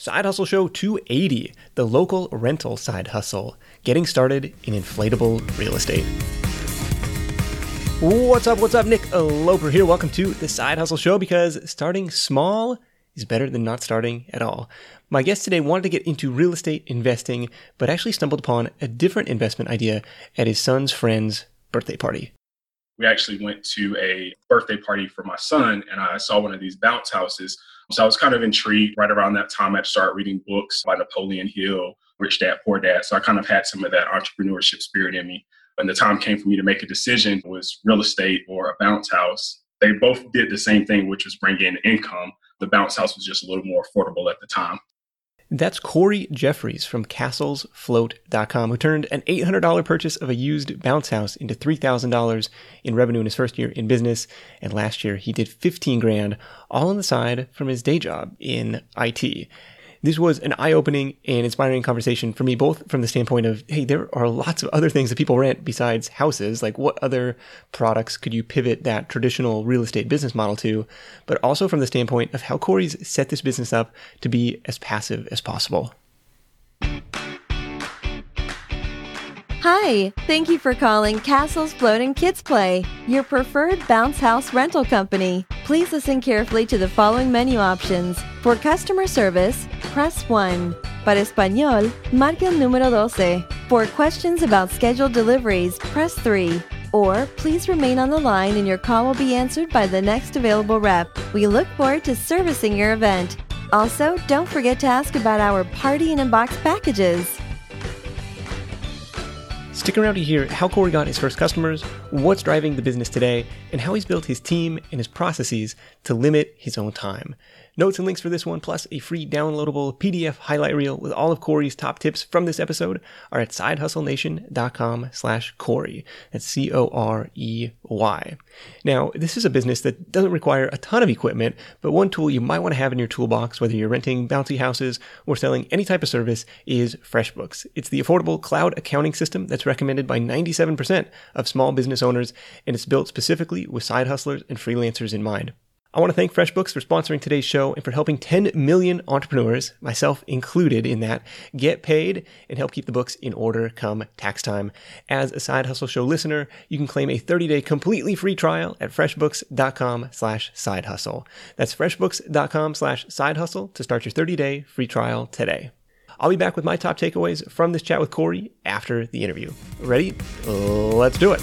Side Hustle Show 280, the local rental side hustle, getting started in inflatable real estate. What's up? What's up? Nick Loper here. Welcome to the Side Hustle Show because starting small is better than not starting at all. My guest today wanted to get into real estate investing, but actually stumbled upon a different investment idea at his son's friend's birthday party. We actually went to a birthday party for my son, and I saw one of these bounce houses so I was kind of intrigued right around that time. I'd start reading books by Napoleon Hill, Rich Dad, Poor Dad. So I kind of had some of that entrepreneurship spirit in me. When the time came for me to make a decision, was real estate or a bounce house. They both did the same thing, which was bring in income. The bounce house was just a little more affordable at the time. That's Corey Jeffreys from castlesfloat.com, who turned an $800 purchase of a used bounce house into $3,000 in revenue in his first year in business. And last year he did 15 grand all on the side from his day job in IT this was an eye opening and inspiring conversation for me, both from the standpoint of, hey, there are lots of other things that people rent besides houses. Like, what other products could you pivot that traditional real estate business model to? But also from the standpoint of how Corey's set this business up to be as passive as possible. Hi, thank you for calling Castles Floating Kids Play, your preferred bounce house rental company. Please listen carefully to the following menu options. For customer service, press 1. Para español, marque el número 12. For questions about scheduled deliveries, press 3. Or please remain on the line and your call will be answered by the next available rep. We look forward to servicing your event. Also, don't forget to ask about our party and inbox packages. Stick around to hear how Corey got his first customers, what's driving the business today, and how he's built his team and his processes to limit his own time. Notes and links for this one, plus a free downloadable PDF highlight reel with all of Corey's top tips from this episode are at sidehustlenation.com slash Corey. That's C-O-R-E-Y. Now, this is a business that doesn't require a ton of equipment, but one tool you might want to have in your toolbox, whether you're renting bouncy houses or selling any type of service, is FreshBooks. It's the affordable cloud accounting system that's recommended by 97% of small business owners, and it's built specifically with side hustlers and freelancers in mind. I want to thank FreshBooks for sponsoring today's show and for helping 10 million entrepreneurs, myself included in that, get paid and help keep the books in order come tax time. As a Side Hustle Show listener, you can claim a 30-day completely free trial at freshbooks.com slash side hustle. That's freshbooks.com slash side hustle to start your 30-day free trial today. I'll be back with my top takeaways from this chat with Corey after the interview. Ready? Let's do it.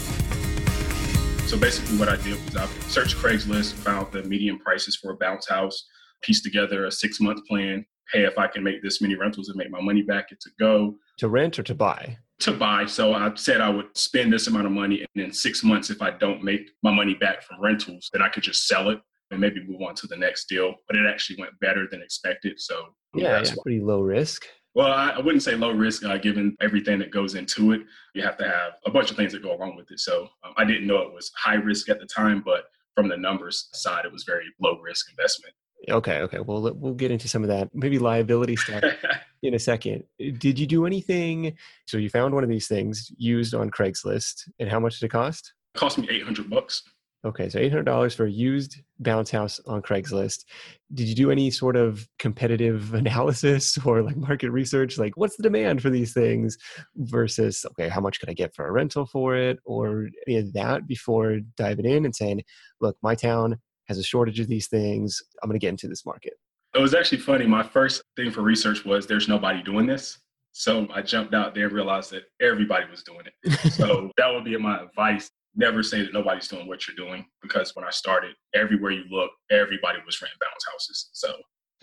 So basically, what I did was I searched Craigslist, found the median prices for a bounce house, pieced together a six month plan. Hey, if I can make this many rentals and make my money back, it's a go. To rent or to buy? To buy. So I said I would spend this amount of money, and in six months, if I don't make my money back from rentals, then I could just sell it and maybe move on to the next deal. But it actually went better than expected. So yeah, yeah pretty low risk. Well, I, wouldn't say low risk uh, given everything that goes into it. You have to have a bunch of things that go along with it. So um, I didn't know it was high risk at the time, but from the numbers side, it was very low risk investment. Okay, okay. Well, we'll get into some of that, maybe liability stuff in a second. Did you do anything? So you found one of these things used on Craigslist, and how much did it cost? It cost me eight hundred bucks. Okay, so $800 for a used bounce house on Craigslist. Did you do any sort of competitive analysis or like market research? Like, what's the demand for these things versus, okay, how much could I get for a rental for it or any of that before diving in and saying, look, my town has a shortage of these things. I'm going to get into this market. It was actually funny. My first thing for research was there's nobody doing this. So I jumped out there and realized that everybody was doing it. So that would be my advice never say that nobody's doing what you're doing because when I started, everywhere you look, everybody was renting bounce houses. So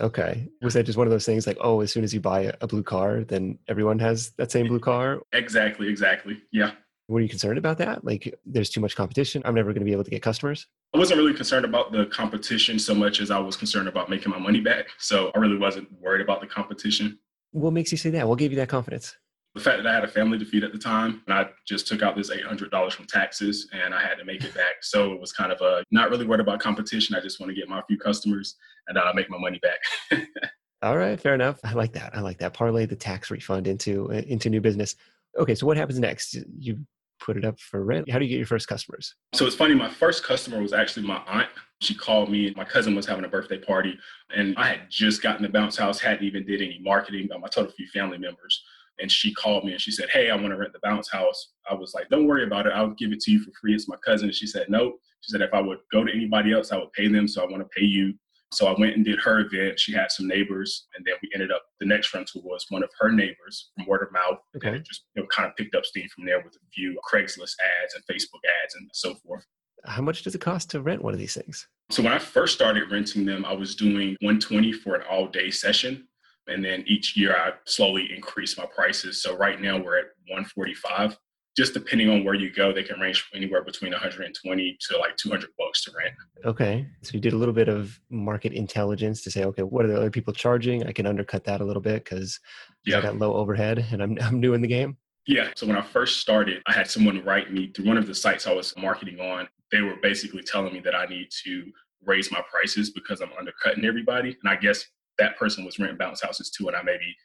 Okay. Was that just one of those things like, oh, as soon as you buy a blue car, then everyone has that same blue car? Exactly, exactly. Yeah. Were you concerned about that? Like, there's too much competition. I'm never going to be able to get customers. I wasn't really concerned about the competition so much as I was concerned about making my money back. So I really wasn't worried about the competition. What makes you say that? What gave you that confidence? The fact that I had a family to feed at the time, and I just took out this $800 from taxes and I had to make it back. So it was kind of a not really worried about competition. I just want to get my few customers and I'll make my money back. All right, fair enough. I like that. I like that. Parlay the tax refund into into new business. Okay, so what happens next? You put it up for rent? How do you get your first customers? So it's funny, my first customer was actually my aunt. She called me. My cousin was having a birthday party, and I had just gotten the bounce house, hadn't even did any marketing. Um, I told a few family members, and she called me and she said, "Hey, I want to rent the bounce house." I was like, "Don't worry about it. I'll give it to you for free." It's my cousin. And she said, "No." She said, "If I would go to anybody else, I would pay them. So I want to pay you." So I went and did her event. She had some neighbors, and then we ended up. The next rental was one of her neighbors from word of mouth. Okay. And just you know, kind of picked up steam from there with a few Craigslist ads and Facebook ads and so forth. How much does it cost to rent one of these things? So when I first started renting them, I was doing 120 for an all-day session, and then each year I slowly increase my prices. So right now we're at 145 just depending on where you go, they can range anywhere between 120 to like 200 bucks to rent. Okay. So you did a little bit of market intelligence to say, okay, what are the other people charging? I can undercut that a little bit because yeah. I got low overhead and I'm, I'm new in the game. Yeah. So when I first started, I had someone write me through one of the sites I was marketing on. They were basically telling me that I need to raise my prices because I'm undercutting everybody. And I guess that person was renting bounce houses too. And I maybe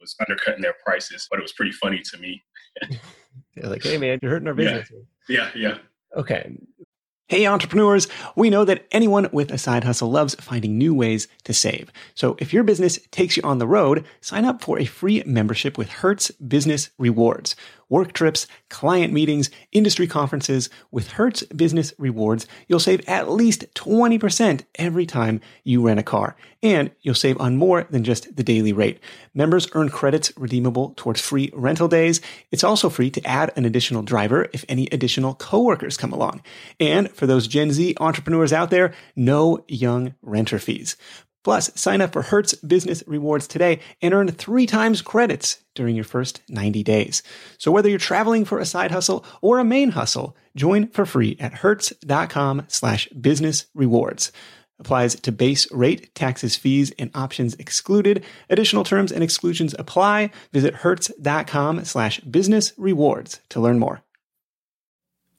was undercutting their prices, but it was pretty funny to me. They're like, hey man, you're hurting our business. Yeah, yeah. yeah. Okay. Hey, entrepreneurs, we know that anyone with a side hustle loves finding new ways to save. So if your business takes you on the road, sign up for a free membership with Hertz Business Rewards work trips, client meetings, industry conferences. With Hertz Business Rewards, you'll save at least 20% every time you rent a car. And you'll save on more than just the daily rate. Members earn credits redeemable towards free rental days. It's also free to add an additional driver if any additional coworkers come along. And for those Gen Z entrepreneurs out there, no young renter fees. Plus, sign up for Hertz Business Rewards today and earn three times credits during your first 90 days. So whether you're traveling for a side hustle or a main hustle, join for free at hertz.com slash business rewards. Applies to base rate, taxes, fees, and options excluded. Additional terms and exclusions apply. Visit hertz.com slash business rewards to learn more.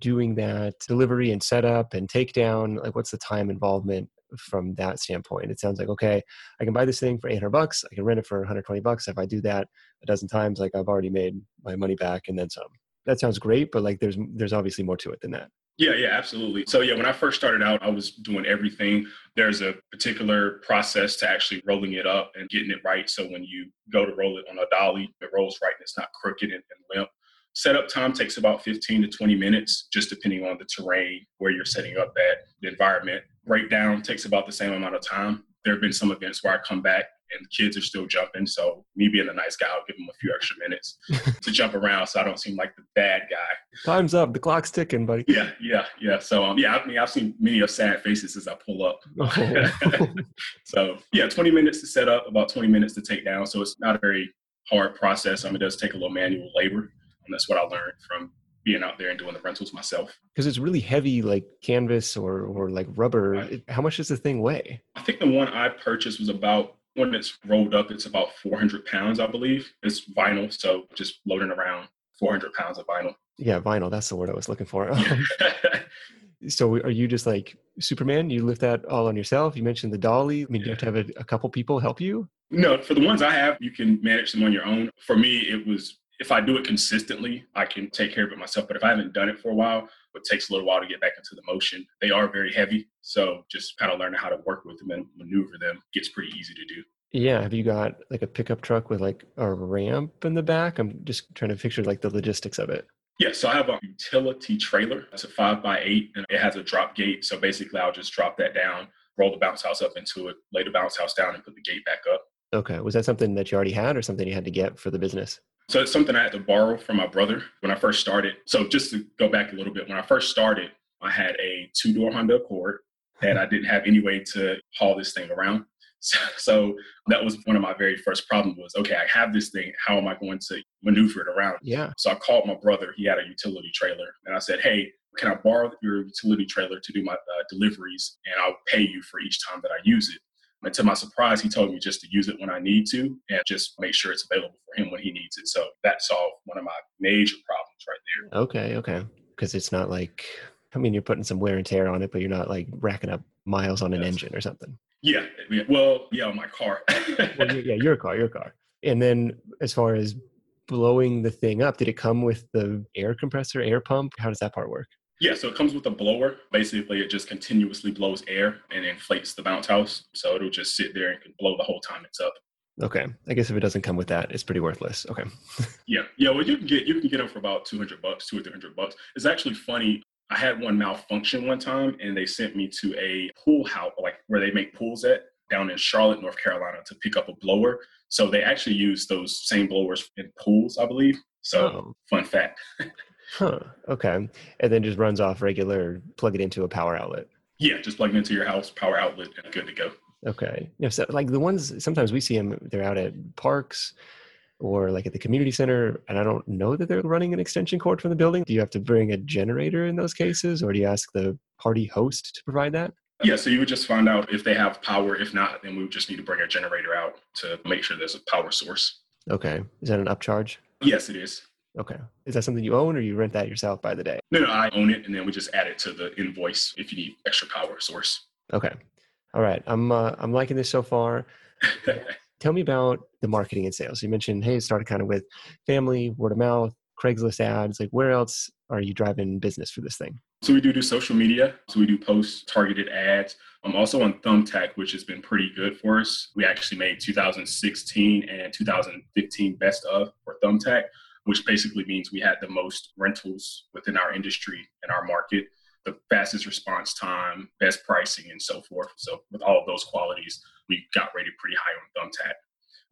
doing that delivery and setup and takedown? Like, what's the time involvement from that standpoint? It sounds like okay, I can buy this thing for 800 bucks. I can rent it for 120 bucks. If I do that a dozen times, like I've already made my money back and then some that sounds great, but like there's there's obviously more to it than that. Yeah, yeah, absolutely. So yeah, when I first started out, I was doing everything. There's a particular process to actually rolling it up and getting it right. So when you go to roll it on a dolly, it rolls right and it's not crooked and, and limp. Setup time takes about 15 to 20 minutes, just depending on the terrain, where you're setting up at, the environment. Breakdown takes about the same amount of time. There have been some events where I come back and the kids are still jumping. So me being a nice guy, I'll give them a few extra minutes to jump around, so I don't seem like the bad guy. Time's up. The clock's ticking, buddy. Yeah, yeah, yeah. So um, yeah, I mean, I've seen many of sad faces as I pull up. Oh. so yeah, 20 minutes to set up, about 20 minutes to take down. So it's not a very hard process. I mean, it does take a little manual labor, and that's what I learned from being out there and doing the rentals myself. Because it's really heavy, like canvas or or like rubber. Right. How much does the thing weigh? I think the one I purchased was about when it's rolled up, it's about 400 pounds, I believe. It's vinyl, so just loading around 400 pounds of vinyl. Yeah, vinyl. That's the word I was looking for. so are you just like Superman? You lift that all on yourself? You mentioned the dolly. I mean, yeah. do you have to have a, a couple people help you? No, for the ones I have, you can manage them on your own. For me, it was If I do it consistently, I can take care of it myself. But if I haven't done it for a while, it takes a little while to get back into the motion. They are very heavy. So just kind of learning how to work with them and maneuver them gets pretty easy to do. Yeah. Have you got like a pickup truck with like a ramp in the back? I'm just trying to picture like the logistics of it. Yeah, so I have a utility trailer. It's a five by eight and it has a drop gate. So basically, I'll just drop that down, roll the bounce house up into it, lay the bounce house down, and put the gate back up. Okay. Was that something that you already had or something you had to get for the business? So it's something I had to borrow from my brother when I first started. So just to go back a little bit, when I first started, I had a two door Honda Accord and I didn't have any way to haul this thing around. So, so, that was one of my very first problems was, okay, I have this thing. How am I going to maneuver it around? Yeah. So I called my brother. He had a utility trailer and I said, hey, can I borrow your utility trailer to do my uh, deliveries and I'll pay you for each time that I use it. And to my surprise, he told me just to use it when I need to and just make sure it's available for him when he needs it. So that solved one of my major problems right there. Okay, okay. Because it's not like, I mean, you're putting some wear and tear on it, but you're not like racking up miles on an yes. engine or something. Yeah. Well, yeah, on my car. well, yeah, your car, your car. And then as far as blowing the thing up, did it come with the air compressor, air pump? How does that part work? Yeah, so it comes with a blower. Basically, it just continuously blows air and inflates the bounce house. So it'll just sit there and can blow the whole time it's up. Okay, I guess if it doesn't come with that, it's pretty worthless. Okay. yeah, yeah. Well, you can get you can get them for about two hundred bucks, two or three hundred bucks. It's actually funny. I had one malfunction one time, and they sent me to a pool house, like where they make pools at down in Charlotte, North Carolina, to pick up a blower. So they actually use those same blowers in pools, I believe. So oh. fun fact. Huh. Okay. And then just runs off regular, plug it into a power outlet. Yeah, just plug it into your house, power outlet, and good to go. Okay. Yeah, so like the ones sometimes we see them, they're out at parks or like at the community center, and I don't know that they're running an extension cord from the building. Do you have to bring a generator in those cases, or do you ask the party host to provide that? Yeah, so you would just find out if they have power. If not, then we would just need to bring a generator out to make sure there's a power source. Okay. Is that an upcharge? Yes, it is. Okay. Is that something you own or you rent that yourself by the day? No, no, I own it and then we just add it to the invoice if you need extra power source. Okay. All right. I'm uh, I'm liking this so far. Tell me about the marketing and sales. You mentioned, hey, it started kind of with family, word of mouth, Craigslist ads. Like, where else are you driving business for this thing? So we do do social media. So we do post targeted ads. I'm also on Thumbtack, which has been pretty good for us. We actually made 2016 and 2015 best of for Thumbtack which basically means we had the most rentals within our industry and our market, the fastest response time, best pricing, and so forth. So, with all of those qualities, we got rated pretty high on Thumbtack.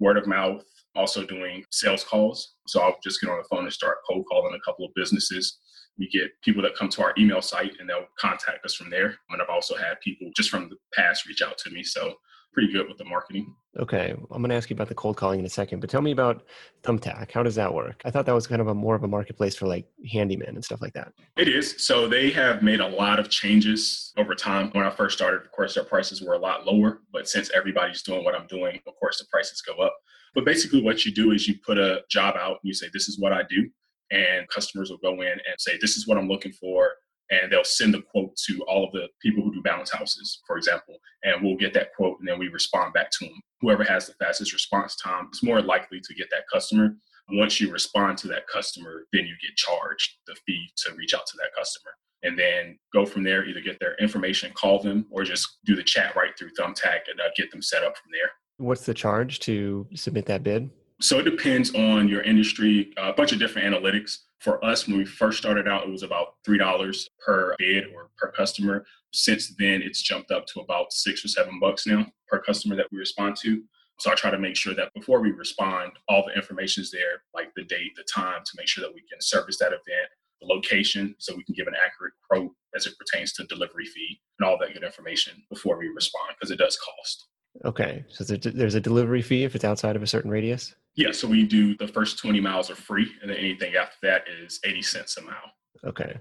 Word of mouth, also doing sales calls. So, I'll just get on the phone and start cold calling a couple of businesses. We get people that come to our email site and they'll contact us from there. And I've also had people just from the past reach out to me. So, pretty good with the marketing. Okay, I'm going to ask you about the cold calling in a second, but tell me about Thumbtack. How does that work? I thought that was kind of a more of a marketplace for like handyman and stuff like that. It is. So they have made a lot of changes over time. When I first started, of course, their prices were a lot lower, but since everybody's doing what I'm doing, of course, the prices go up. But basically, what you do is you put a job out and you say, "This is what I do," and customers will go in and say, "This is what I'm looking for." And they'll send the quote to all of the people who do bounce houses, for example, and we'll get that quote and then we respond back to them. Whoever has the fastest response time is more likely to get that customer. Once you respond to that customer, then you get charged the fee to reach out to that customer. And then go from there, either get their information, call them, or just do the chat right through Thumbtack and uh, get them set up from there. What's the charge to submit that bid? So it depends on your industry, a bunch of different analytics. For us, when we first started out, it was about $3 per bid or per customer. Since then, it's jumped up to about six or seven bucks now per customer that we respond to. So I try to make sure that before we respond, all the information is there, like the date, the time, to make sure that we can service that event, the location, so we can give an accurate quote as it pertains to delivery fee and all that good information before we respond, because it does cost. Okay, so there's a delivery fee if it's outside of a certain radius. Yeah, so we do the first 20 miles are free, and then anything after that is 80 cents a mile. Okay.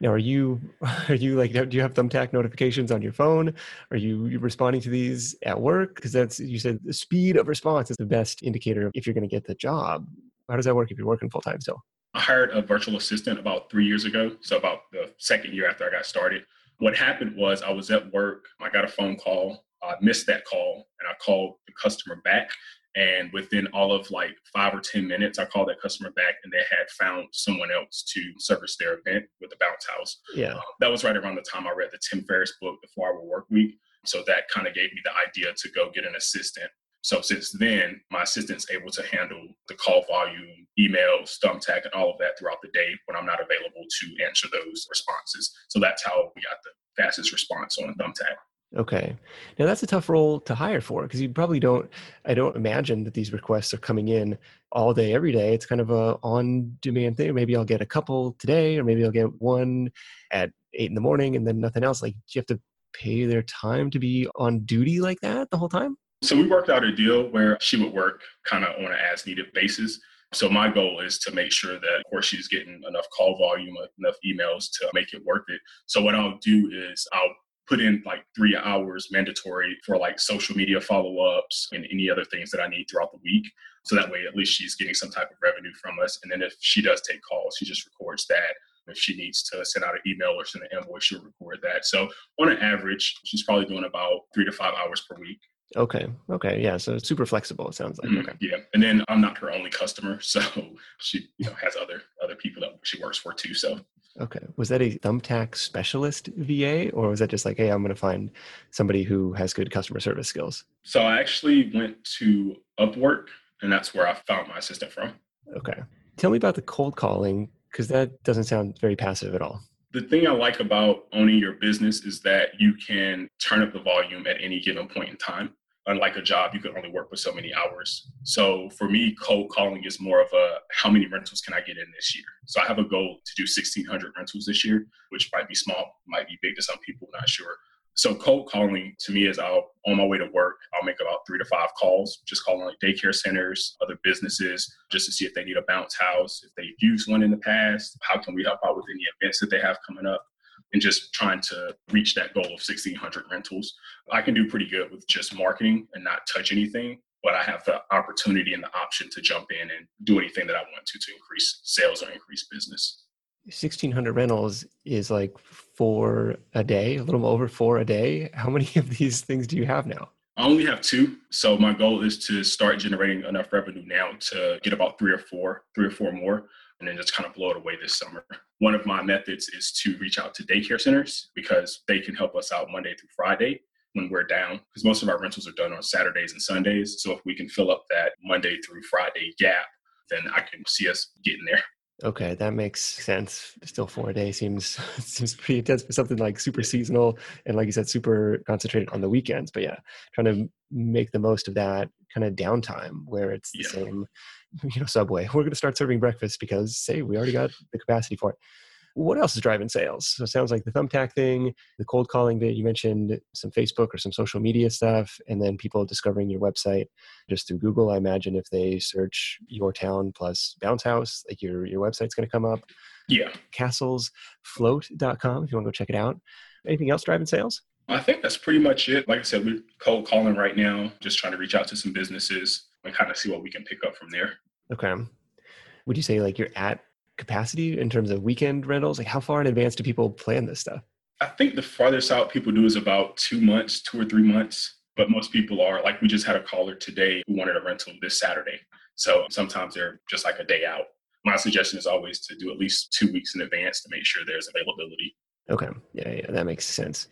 Now, are you are you like do you have thumbtack notifications on your phone? Are you responding to these at work? Because that's you said the speed of response is the best indicator if you're going to get the job. How does that work if you're working full time still? I hired a virtual assistant about three years ago, so about the second year after I got started. What happened was I was at work, I got a phone call, I missed that call, and I called the customer back And within all of like five or 10 minutes, I called that customer back and they had found someone else to service their event with the bounce house. Yeah. Uh, that was right around the time I read the Tim Ferriss book, The Four Hour Work Week. So that kind of gave me the idea to go get an assistant. So since then, my assistant's able to handle the call volume, emails, thumbtack, and all of that throughout the day when I'm not available to answer those responses. So that's how we got the fastest response on thumbtack. Okay. Now that's a tough role to hire for because you probably don't I don't imagine that these requests are coming in all day every day. It's kind of a on demand thing. Maybe I'll get a couple today or maybe I'll get one at 8 in the morning and then nothing else. Like do you have to pay their time to be on duty like that the whole time? So we worked out a deal where she would work kind of on an as needed basis. So my goal is to make sure that, of course, she's getting enough call volume, enough emails to make it worth it. So what I'll do is I'll put in like three hours mandatory for like social media follow ups and any other things that I need throughout the week. So that way, at least she's getting some type of revenue from us. And then if she does take calls, she just records that. If she needs to send out an email or send an invoice, she'll record that. So on an average, she's probably doing about three to five hours per week. Okay. Okay. Yeah. So it's super flexible. It sounds like. Mhm, Okay. Yeah, and then I'm not her only customer, so she you know has other other people that she works for too. So Okay. Was that a thumbtack specialist VA or was that just like, hey, I'm going to find somebody who has good customer service skills? so I actually went to Upwork, and that's where I found my assistant from. Okay. Tell me about the cold calling because that doesn't sound very passive at all. The thing I like about owning your business is that you can turn up the volume at any given point in time. Unlike a job, you can only work with so many hours. So for me, cold calling is more of a how many rentals can I get in this year? So I have a goal to do 1,600 rentals this year, which might be small, might be big to some people, not sure. So cold calling to me is I'll on my way to work, I'll make about three to five calls, just calling like daycare centers, other businesses, just to see if they need a bounce house, if they've used one in the past, how can we help out with any events that they have coming up, and just trying to reach that goal of 1,600 rentals. I can do pretty good with just marketing and not touch anything, but I have the opportunity and the option to jump in and do anything that I want to to increase sales or increase business. 1600 rentals is like four a day, a little over four a day. How many of these things do you have now? I only have two, so my goal is to start generating enough revenue now to get about three or four, three or four more, and then just kind of blow it away this summer. One of my methods is to reach out to daycare centers because they can help us out Monday through Friday when we're down, because most of our rentals are done on Saturdays and Sundays. So if we can fill up that Monday through Friday gap, then I can see us getting there. Okay, that makes sense. Still four days day seems seems pretty intense for something like super seasonal and like you said, super concentrated on the weekends. But yeah, trying to make the most of that kind of downtime where it's the Yeah. same, you know, subway. We're going to start serving breakfast because say we already got the capacity for it. What else is driving sales? So it sounds like the thumbtack thing, the cold calling that you mentioned, some Facebook or some social media stuff, and then people discovering your website just through Google. I imagine if they search your town plus bounce house, like your your website's going to come up. Yeah, Castlesfloat.com if you want to go check it out. Anything else driving sales? I think that's pretty much it. Like I said, we're cold calling right now, just trying to reach out to some businesses and kind of see what we can pick up from there. Okay. Would you say like you're at capacity in terms of weekend rentals? Like how far in advance do people plan this stuff? I think the farthest out people do is about two months, two or three months. But most people are like we just had a caller today who wanted a rental this Saturday. So sometimes they're just like a day out. My suggestion is always to do at least two weeks in advance to make sure there's availability. Okay. Yeah, yeah, that makes sense.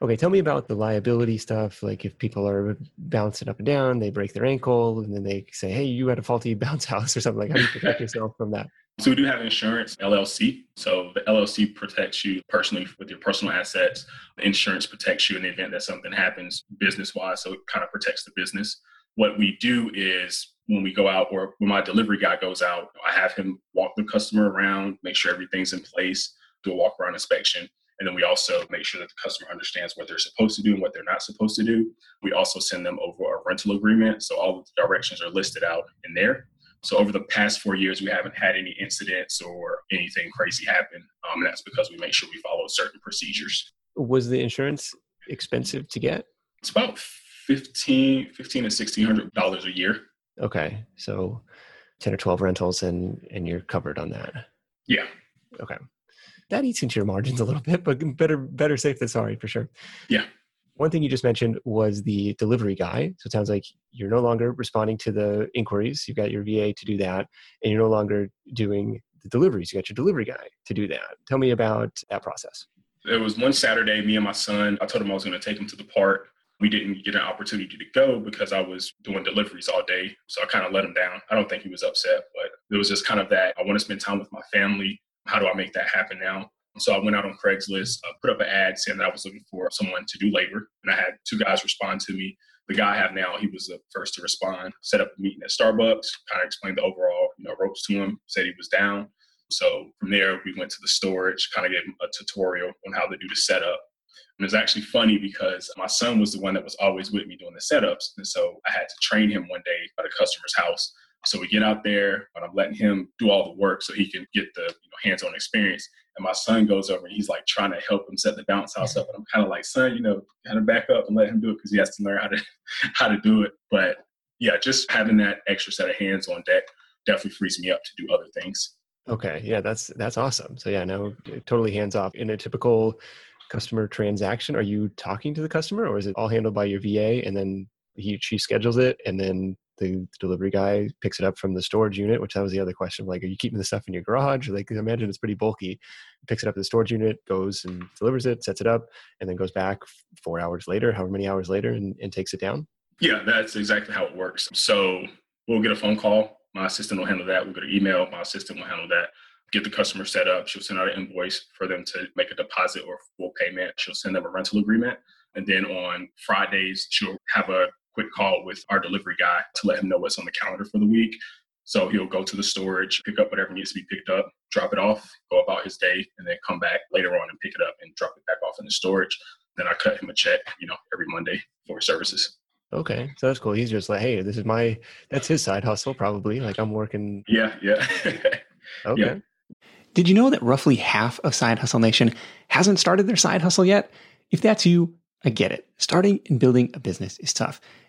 Okay, tell me about the liability stuff. Like if people are bouncing up and down, they break their ankle, and then they say, "Hey, you had a faulty bounce house" or something. Like, how do you protect yourself from that? So we do have insurance, LLC. So the LLC protects you personally with your personal assets. The insurance protects you in the event that something happens business wise. So it kind of protects the business. What we do is when we go out or when my delivery guy goes out, I have him walk the customer around, make sure everything's in place, do a walk around inspection. And then we also make sure that the customer understands what they're supposed to do and what they're not supposed to do. We also send them over a rental agreement. So all the directions are listed out in there. So over the past four years, we haven't had any incidents or anything crazy happen. Um, and that's because we make sure we follow certain procedures. Was the insurance expensive to get? It's about 15, 15 to $1,600 a year. Okay, so ten or twelve rentals, and and you're covered on that. Yeah. Okay, that eats into your margins a little bit, but better better safe than sorry for sure. Yeah. One thing you just mentioned was the delivery guy. So it sounds like you're no longer responding to the inquiries. You've got your VA to do that, and you're no longer doing the deliveries. You got your delivery guy to do that. Tell me about that process. It was one Saturday, me and my son, I told him I was going to take him to the park. We didn't get an opportunity to go because I was doing deliveries all day. So I kind of let him down. I don't think he was upset, but it was just kind of that I want to spend time with my family. How do I make that happen now? So I went out on Craigslist, uh, put up an ad saying that I was looking for someone to do labor. And I had two guys respond to me. The guy I have now, he was the first to respond, set up a meeting at Starbucks, kind of explained the overall you know, ropes to him, said he was down. So from there, we went to the storage, kind of gave him a tutorial on how to do the setup. And it's actually funny because my son was the one that was always with me doing the setups. And so I had to train him one day at a customer's house. So we get out there, and I'm letting him do all the work so he can get the you know, hands-on experience. And my son goes over and he's like trying to help him set the bounce house up. And I'm kind of like, son, you know, kind of back up and let him do it because he has to learn how to how to do it. But yeah, just having that extra set of hands on deck definitely frees me up to do other things. Okay, yeah, that's that's awesome. So yeah, now totally hands off. In a typical customer transaction, are you talking to the customer, or is it all handled by your VA and then he she schedules it, and then the delivery guy picks it up from the storage unit? Which that was the other question. Like, are you keeping the stuff in your garage? Like, I imagine it's pretty bulky. Picks it up in the storage unit, goes and delivers it, sets it up, and then goes back four hours later, however many hours later, and, and takes it down. Yeah, that's exactly how it works. So we'll get a phone call my assistant will handle that. We'll get an email. My assistant will handle that. Get the customer set up. She'll send out an invoice for them to make a deposit or full payment. She'll send them a rental agreement. And then on Fridays, she'll have a quick call with our delivery guy to let him know what's on the calendar for the week. So he'll go to the storage, pick up whatever needs to be picked up, drop it off, go about his day, and then come back later on and pick it up and drop it back off in the storage. Then I cut him a check, you know, every Monday for services. Okay, so that's cool. He's just like, hey, this is my that's his side hustle, probably. Like I'm working. Yeah, yeah. okay. Yeah. Did you know that roughly half of Side Hustle Nation hasn't started their side hustle yet? If that's you, I get it. Starting and building a business is tough.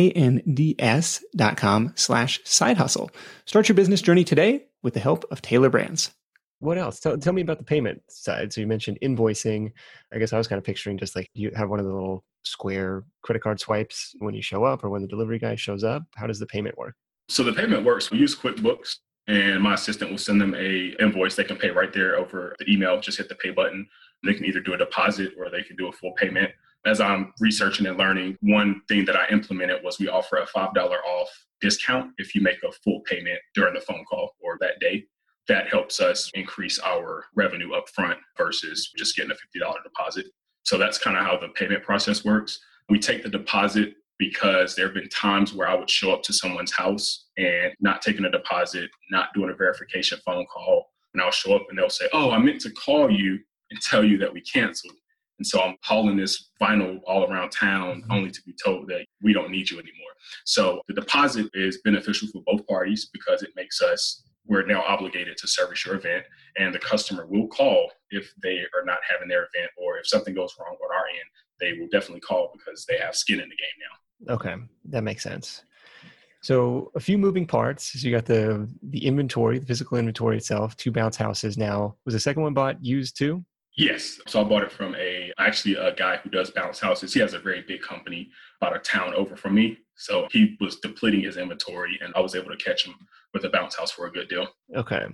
T-A-I-L-O-R-B-R-A-N-D-S dot com slash side hustle. Start your business journey today with the help of Tailor Brands. What else? Tell, tell me about the payment side. So you mentioned invoicing. I guess I was kind of picturing just like you have one of the little square credit card swipes when you show up or when the delivery guy shows up. How does the payment work? So the payment works. We use QuickBooks and my assistant will send them a invoice they can pay right there over the email. Just hit the pay button. They can either do a deposit or they can do a full payment. As I'm researching and learning, one thing that I implemented was we offer a $5 off discount if you make a full payment during the phone call or that day. That helps us increase our revenue up front versus just getting a $50 deposit. So that's kind of how the payment process works. We take the deposit because there have been times where I would show up to someone's house and not taking a deposit, not doing a verification phone call. And I'll show up and they'll say, Oh, I meant to call you and tell you that we canceled. And so I'm hauling this vinyl all around town mm-hmm. only to be told that we don't need you anymore. So the deposit is beneficial for both parties because it makes us we're now obligated to service your event and the customer will call if they are not having their event or if something goes wrong on our end they will definitely call because they have skin in the game now. Okay that makes sense. So a few moving parts. So you got the the inventory the physical inventory itself two bounce houses now. Was the second one bought used too Yes. So I bought it from a actually a guy who does bounce houses. He has a very big company about a town over from me. So he was depleting his inventory and I was able to catch him with a bounce house for a good deal. Okay.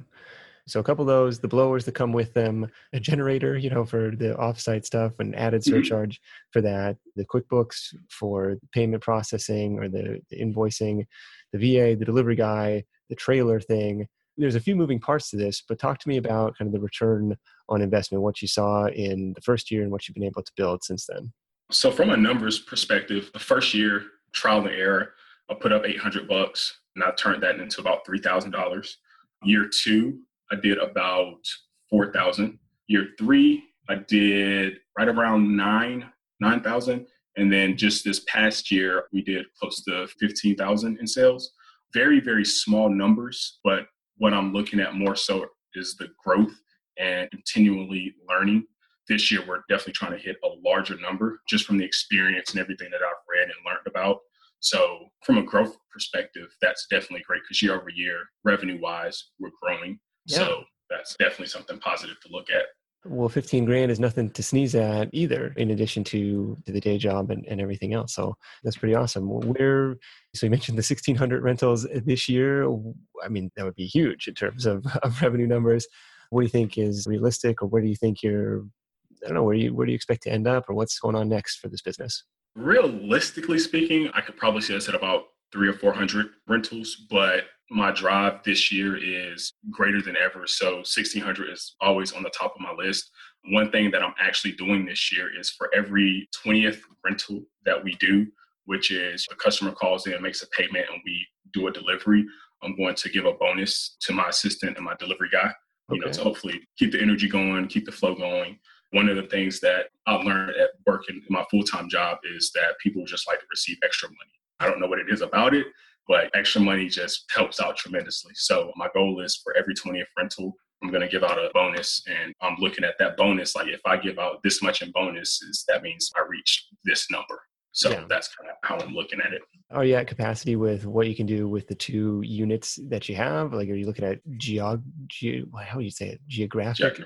So a couple of those, the blowers that come with them, a generator, you know, for the offsite stuff, an added mm-hmm. surcharge mm-hmm. for that, the QuickBooks for payment processing or the, the, invoicing, the VA, the delivery guy, the trailer thing. There's a few moving parts to this, but talk to me about kind of the return on investment, what you saw in the first year and what you've been able to build since then. So, from a numbers perspective, the first year, trial and error, I put up 800 bucks and I turned that into about $3,000. Year two, I did about 4,000. Year three, I did right around nine, 9,000. And then just this past year, we did close to 15,000 in sales. Very, very small numbers, but what I'm looking at more so is the growth and continually learning. This year, we're definitely trying to hit a larger number just from the experience and everything that I've read and learned about. So, from a growth perspective, that's definitely great because year over year, revenue wise, we're growing. Yeah. So, that's definitely something positive to look at. Well, 15 grand is nothing to sneeze at either, in addition to, to the day job and, and everything else. So that's pretty awesome. Where, so you mentioned the 1600 rentals this year. I mean, that would be huge in terms of, of revenue numbers. What do you think is realistic, or where do you think you're, I don't know, where do you, where do you expect to end up, or what's going on next for this business? Realistically speaking, I could probably see us at about three or 400 rentals, but my drive this year is greater than ever. So 1600 is always on the top of my list. One thing that I'm actually doing this year is for every 20th rental that we do, which is a customer calls in, and makes a payment, and we do a delivery, I'm going to give a bonus to my assistant and my delivery guy, you okay. know, to hopefully keep the energy going, keep the flow going. One of the things that I learned at working in my full time job is that people just like to receive extra money. I don't know what it is about it, but extra money just helps out tremendously. So my goal is for every 20th rental, I'm going to give out a bonus and I'm looking at that bonus. Like if I give out this much in bonuses, that means I reach this number. So yeah. that's kind of how I'm looking at it. Are you at capacity with what you can do with the two units that you have? Like, are you looking at geog, ge- how do you say it? Geographic,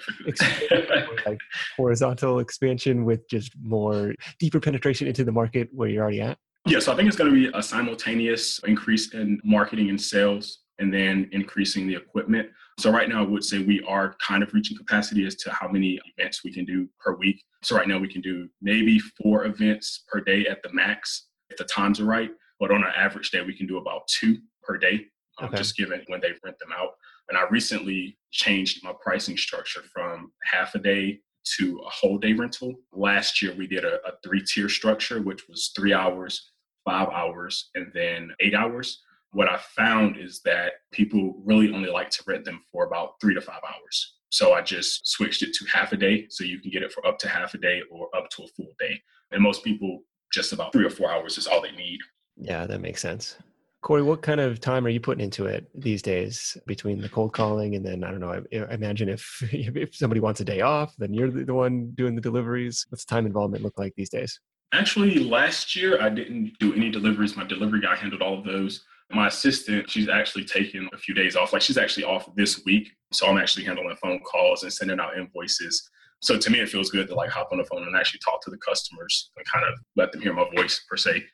like horizontal expansion with just more deeper penetration into the market where you're already at? Yeah, so I think it's going to be a simultaneous increase in marketing and sales and then increasing the equipment. So right now I would say we are kind of reaching capacity as to how many events we can do per week. So right now we can do maybe four events per day at the max if the times are right. But on an average day, we can do about two per day, um, okay. just given when they rent them out. And I recently changed my pricing structure from half a day to a whole day rental. Last year, we did a, a three tier structure, which was three hours, five hours, and then eight hours. What I found is that people really only like to rent them for about three to five hours. So I just switched it to half a day. So you can get it for up to half a day or up to a full day. And most people, just about three or four hours is all they need. Yeah, that makes sense. Corey, what kind of time are you putting into it these days between the cold calling and then I don't know? I, I imagine if if somebody wants a day off, then you're the one doing the deliveries. What's time involvement look like these days? Actually, last year I didn't do any deliveries. My delivery guy handled all of those. My assistant, she's actually taking a few days off. Like she's actually off this week, so I'm actually handling phone calls and sending out invoices. So to me, it feels good to like hop on the phone and actually talk to the customers and kind of let them hear my voice per se.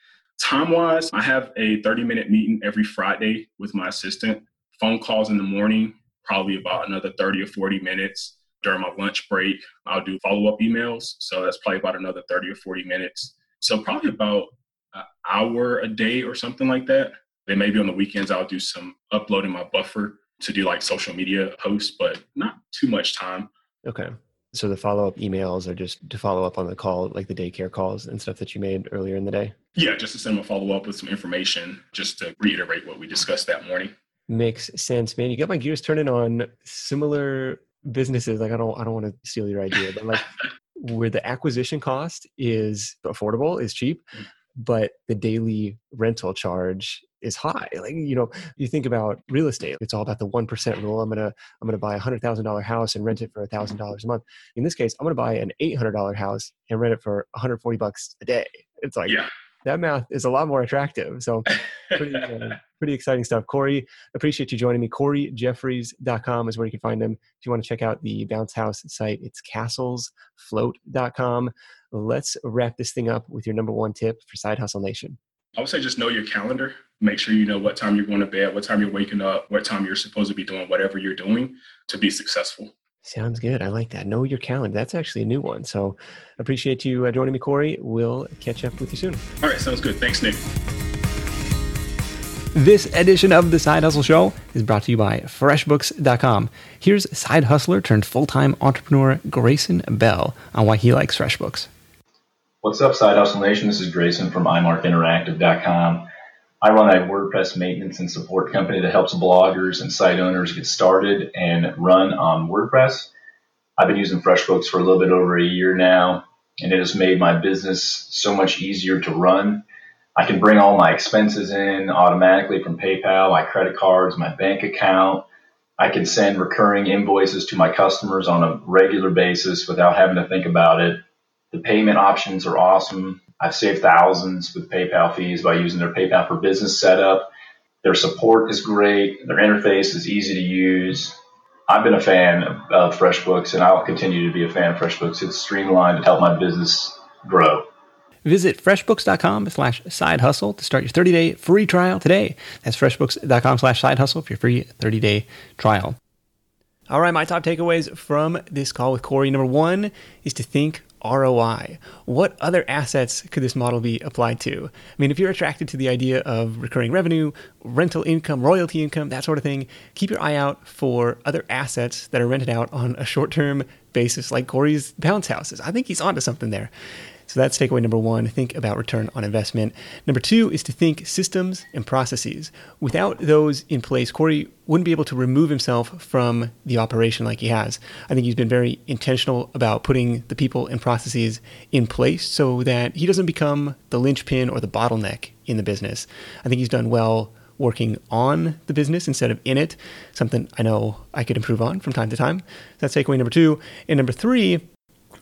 Time wise, I have a 30 minute meeting every Friday with my assistant. Phone calls in the morning, probably about another 30 or 40 minutes. During my lunch break, I'll do follow up emails. So that's probably about another 30 or 40 minutes. So probably about an hour a day or something like that. Then maybe on the weekends, I'll do some uploading my buffer to do like social media posts, but not too much time. Okay. So the follow up emails are just to follow up on the call, like the daycare calls and stuff that you made earlier in the day? Yeah, just to send them a follow up with some information, just to reiterate what we discussed that morning. Makes sense, man. You got my gears turning on similar businesses. Like I don't, I don't want to steal your idea, but like where the acquisition cost is affordable, is cheap, mm. But the daily rental charge is high. Like, you know, you think about real estate, it's all about the 1% rule. I'm to, I'm to buy a hundred thousand dollar house and rent it for a thousand dollars a month. In this case, I'm to buy an $800 house and rent it for 140 bucks a day. It's like, yeah. That math is a lot more attractive. So pretty, uh, pretty exciting stuff. Corey, appreciate you joining me. CoreyJeffreys.com is where you can find him. If you want to check out the bounce house site, it's castlesfloat.com. Let's wrap this thing up with your number one tip for Side Hustle Nation. I would say just know your calendar. Make sure you know what time you're going to bed, what time you're waking up, what time you're supposed to be doing whatever you're doing to be successful. Sounds good. I like that. Know your calendar. That's actually a new one. So appreciate you uh, joining me, Corey. We'll catch up with you soon. All right. Sounds good. Thanks, Nick. This edition of the Side Hustle Show is brought to you by FreshBooks.com. Here's side hustler turned full time entrepreneur Grayson Bell on why he likes FreshBooks. What's up, Side Hustle Nation? This is Grayson from iMarkInteractive.com. I run a WordPress maintenance and support company that helps bloggers and site owners get started and run on WordPress. I've been using FreshBooks for a little bit over a year now, and it has made my business so much easier to run. I can bring all my expenses in automatically from PayPal, my credit cards, my bank account. I can send recurring invoices to my customers on a regular basis without having to think about it. The payment options are awesome. I've saved thousands with PayPal fees by using their PayPal for Business setup. Their support is great. Their interface is easy to use. I've been a fan of, FreshBooks and I'll continue to be a fan of FreshBooks. It's streamlined to help my business grow. Visit freshbooks.com slash side hustle to start your 30 day free trial today. That's freshbooks.com slash side hustle for your free 30 day trial. All right, my top takeaways from this call with Corey. Number one is to think ROI. What other assets could this model be applied to? I mean, if you're attracted to the idea of recurring revenue, rental income, royalty income, that sort of thing, keep your eye out for other assets that are rented out on a short term basis, like Corey's bounce houses. I think he's onto something there. So that's takeaway number one. Think about return on investment. Number two is to think systems and processes. Without those in place, Corey wouldn't be able to remove himself from the operation like he has. I think he's been very intentional about putting the people and processes in place so that he doesn't become the linchpin or the bottleneck in the business. I think he's done well working on the business instead of in it, something I know I could improve on from time to time. That's takeaway number two. And number three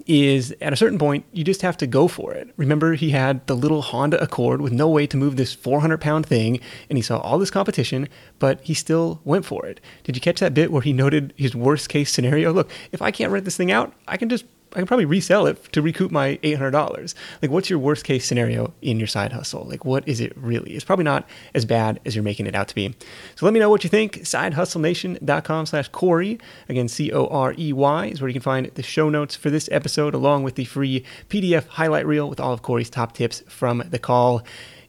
is at a certain point, you just have to go for it. Remember, he had the little Honda Accord with no way to move this 400 pound thing, and he saw all this competition, but he still went for it. Did you catch that bit where he noted his worst case scenario? Look, if I can't rent this thing out, I can just I can probably resell it to recoup my $800. Like, what's your worst case scenario in your side hustle? Like, what is it really? It's probably not as bad as you're making it out to be. So let me know what you think. SideHustleNation.com slash Corey. Again, C O R E Y is where you can find the show notes for this episode, along with the free PDF highlight reel with all of Corey's top tips from the call.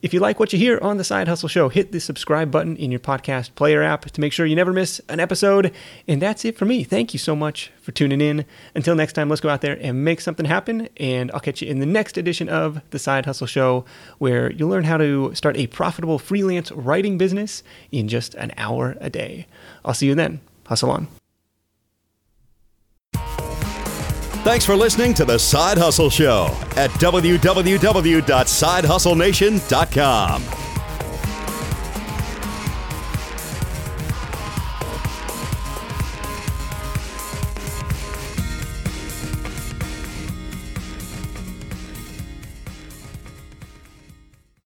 If you like what you hear on the Side Hustle Show, hit the subscribe button in your podcast player app to make sure you never miss an episode. And that's it for me. Thank you so much for tuning in. Until next time, let's go out there and make something happen. And I'll catch you in the next edition of the Side Hustle Show, where you'll learn how to start a profitable freelance writing business in just an hour a day. I'll see you then. Hustle on. Thanks for listening to the Side Hustle Show at www.sidehustlenation.com.